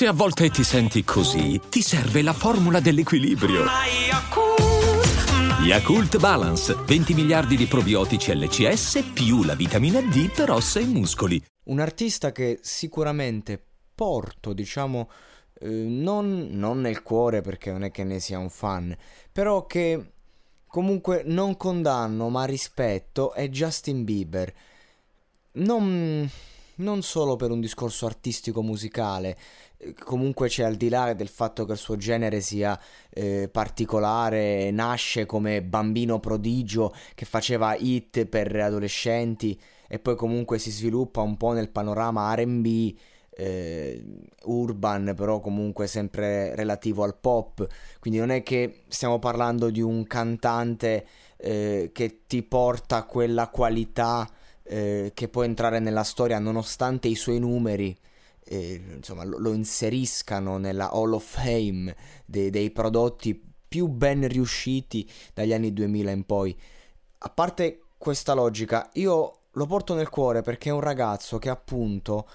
Se a volte ti senti così, ti serve la formula dell'equilibrio. Yakult Balance, 20 miliardi di probiotici LCS più la vitamina D per ossa e muscoli. Un artista che sicuramente porto, diciamo, eh, non, non nel cuore perché non è che ne sia un fan, però che comunque non condanno ma rispetto è Justin Bieber. Non, non solo per un discorso artistico musicale, eh, comunque c'è al di là del fatto che il suo genere sia eh, particolare, nasce come bambino prodigio che faceva hit per adolescenti e poi comunque si sviluppa un po' nel panorama RB. Eh, urban però comunque sempre relativo al pop quindi non è che stiamo parlando di un cantante eh, che ti porta quella qualità eh, che può entrare nella storia nonostante i suoi numeri eh, insomma, lo, lo, inseriscano nella Hall of Fame de- dei prodotti più ben riusciti dagli anni 2000 in poi. A parte questa logica, io lo porto nel cuore perché è un ragazzo che appunto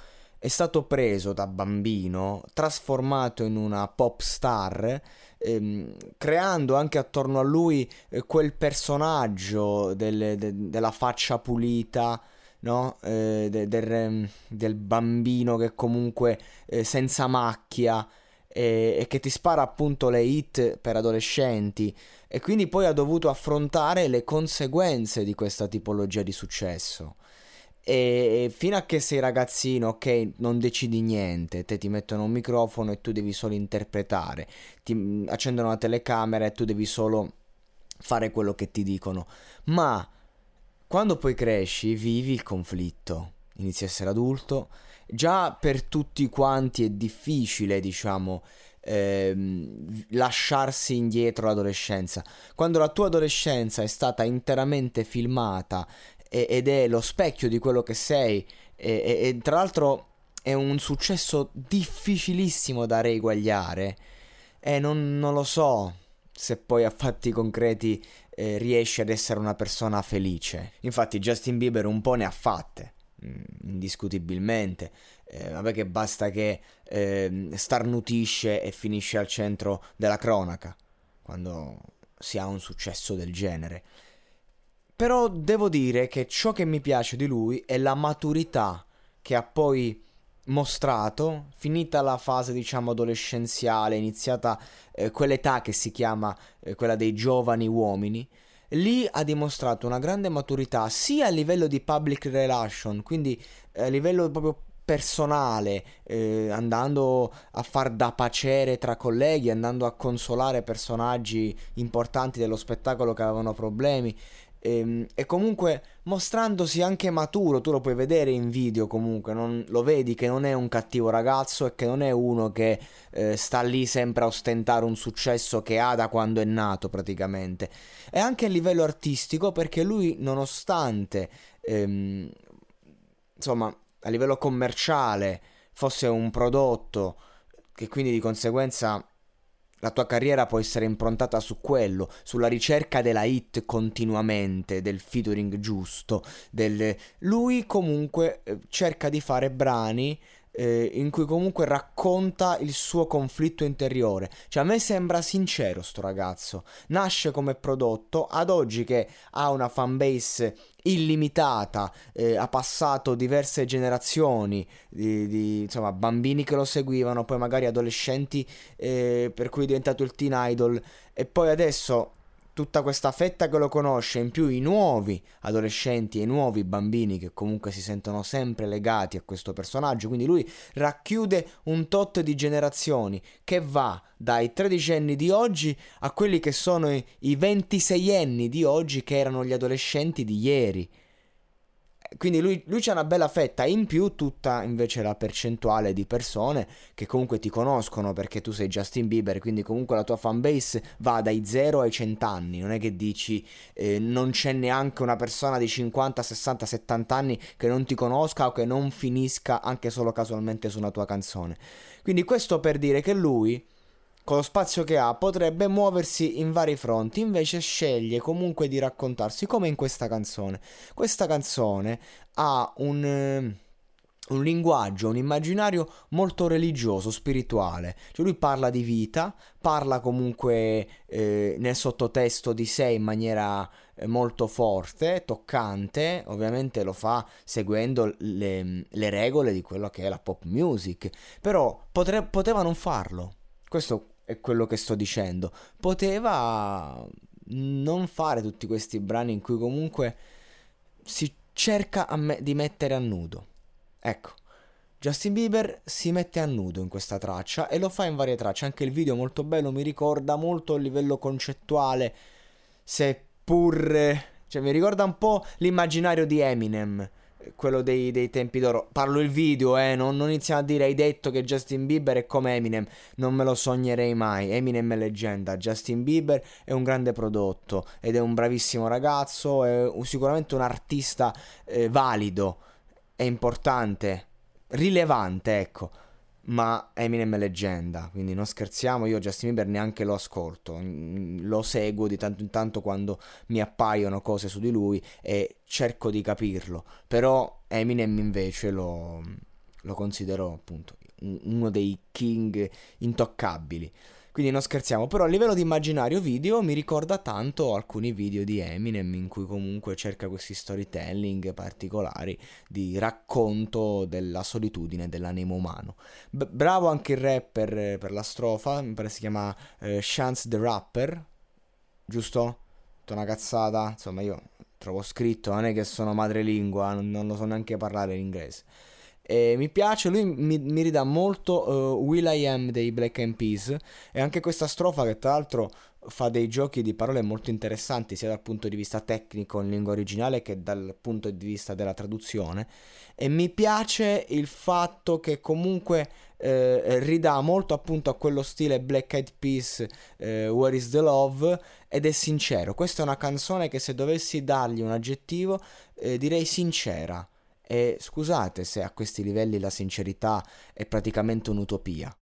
è stato preso da bambino, trasformato in una pop star, ehm, creando anche attorno a lui eh, quel personaggio del, de, della faccia pulita, no? eh, de, del, ehm, del, bambino che comunque eh, senza macchia e, che ti spara appunto le hit per adolescenti e quindi poi ha dovuto affrontare le conseguenze di questa tipologia di successo. E fino a che sei ragazzino, ok, non decidi niente, te ti mettono un microfono e tu devi solo interpretare, ti mm, accendono la telecamera e tu devi solo fare quello che ti dicono. Ma quando poi cresci, vivi il conflitto, inizi a essere adulto, già per tutti quanti è difficile, diciamo, ehm, lasciarsi indietro l'adolescenza. Quando la tua adolescenza è stata interamente filmata ed è lo specchio di quello che sei e, e, e tra l'altro è un successo difficilissimo da reguagliare e non, non lo so se poi a fatti concreti eh, riesci ad essere una persona felice. Infatti Justin Bieber un po' ne ha fatte, mm, indiscutibilmente. Eh, vabbè che basta che eh, starnutisce e finisce al centro della cronaca, quando si ha un successo del genere. Però devo dire che ciò che mi piace di lui è la maturità che ha poi mostrato, finita la fase diciamo adolescenziale, iniziata eh, quell'età che si chiama eh, quella dei giovani uomini, lì ha dimostrato una grande maturità sia a livello di public relation, quindi eh, a livello proprio personale, eh, andando a far da pacere tra colleghi, andando a consolare personaggi importanti dello spettacolo che avevano problemi, e, ehm, e, comunque mostrandosi anche maturo, tu lo puoi vedere in video comunque, non, lo vedi che non è un cattivo ragazzo e che non è uno che eh, sta lì sempre a ostentare un successo che ha da quando è nato praticamente. E anche a livello artistico perché lui nonostante ehm, insomma a livello commerciale fosse un prodotto che quindi di conseguenza la tua carriera può essere improntata su quello, sulla ricerca della hit continuamente, del featuring giusto. Del... Lui comunque eh, cerca di fare brani eh, in cui comunque racconta il suo conflitto interiore. Cioè a me sembra sincero sto ragazzo. Nasce come prodotto, ad oggi che ha una fanbase illimitata, eh, ha passato diverse generazioni di, di, insomma, bambini che lo seguivano, poi magari adolescenti eh, per cui è diventato il teen idol e poi adesso tutta questa fetta che lo conosce, in più i nuovi adolescenti e i nuovi bambini che comunque si sentono sempre legati a questo personaggio, quindi lui racchiude un tot di generazioni che va dai tredicenni di oggi a quelli che sono i, ventiseienni di oggi che erano gli adolescenti di ieri. Quindi lui, lui c'ha una bella fetta, in più tutta invece la percentuale di persone che comunque ti conoscono perché tu sei Justin Bieber, quindi comunque la tua fanbase va dai 0 ai 100 anni, non è che dici eh, non c'è neanche una persona di 50, 60, 70 anni che non ti conosca o che non finisca anche solo casualmente su una tua canzone. Quindi questo per dire che lui con lo spazio che ha, potrebbe muoversi in vari fronti, invece sceglie comunque di raccontarsi come in questa canzone. Questa canzone ha un, un linguaggio, un immaginario molto religioso, spirituale. Cioè lui parla di vita, parla comunque eh, nel sottotesto di sé in maniera eh, molto forte, toccante, ovviamente lo fa seguendo le, le, regole di quello che è la pop music, però potre, poteva non farlo. Questo è quello che sto dicendo. Poteva non fare tutti questi brani in cui comunque si cerca me- di mettere a nudo. Ecco, Justin Bieber si mette a nudo in questa traccia e lo fa in varie tracce. Anche il video molto bello, mi ricorda molto a livello concettuale, seppur... cioè mi ricorda un po' l'immaginario di Eminem quello dei, dei, tempi d'oro. Parlo il video, eh, non, non iniziamo a dire hai detto che Justin Bieber è come Eminem, non me lo sognerei mai. Eminem è leggenda, Justin Bieber è un grande prodotto ed è un bravissimo ragazzo, è sicuramente un artista eh, valido è importante, rilevante, ecco. Ma Eminem è leggenda, quindi non scherziamo, io Justin Bieber neanche lo ascolto, lo seguo di tanto in tanto quando mi appaiono cose su di lui e cerco di capirlo, però Eminem invece lo, lo considero appunto uno dei king intoccabili. Quindi non scherziamo, però a livello di immaginario video mi ricorda tanto alcuni video di Eminem in cui comunque cerca questi storytelling particolari di racconto della solitudine, dell'animo umano. B- bravo anche il rapper per la strofa, mi pare si chiama eh, Chance the Rapper, giusto? Una cazzata, insomma io trovo scritto, non è che sono madrelingua, non, non lo so neanche parlare l'inglese. E mi piace, lui mi, mi ridà molto uh, Will I Am dei Black Eyed Peas. E anche questa strofa che tra l'altro fa dei giochi di parole molto interessanti sia dal punto di vista tecnico in lingua originale che dal punto di vista della traduzione. E mi piace il fatto che comunque eh, ridà molto appunto a quello stile Black Eyed Peas eh, Where is the Love ed è sincero. Questa è una canzone che se dovessi dargli un aggettivo eh, direi sincera e scusate se a questi livelli la sincerità è praticamente un'utopia.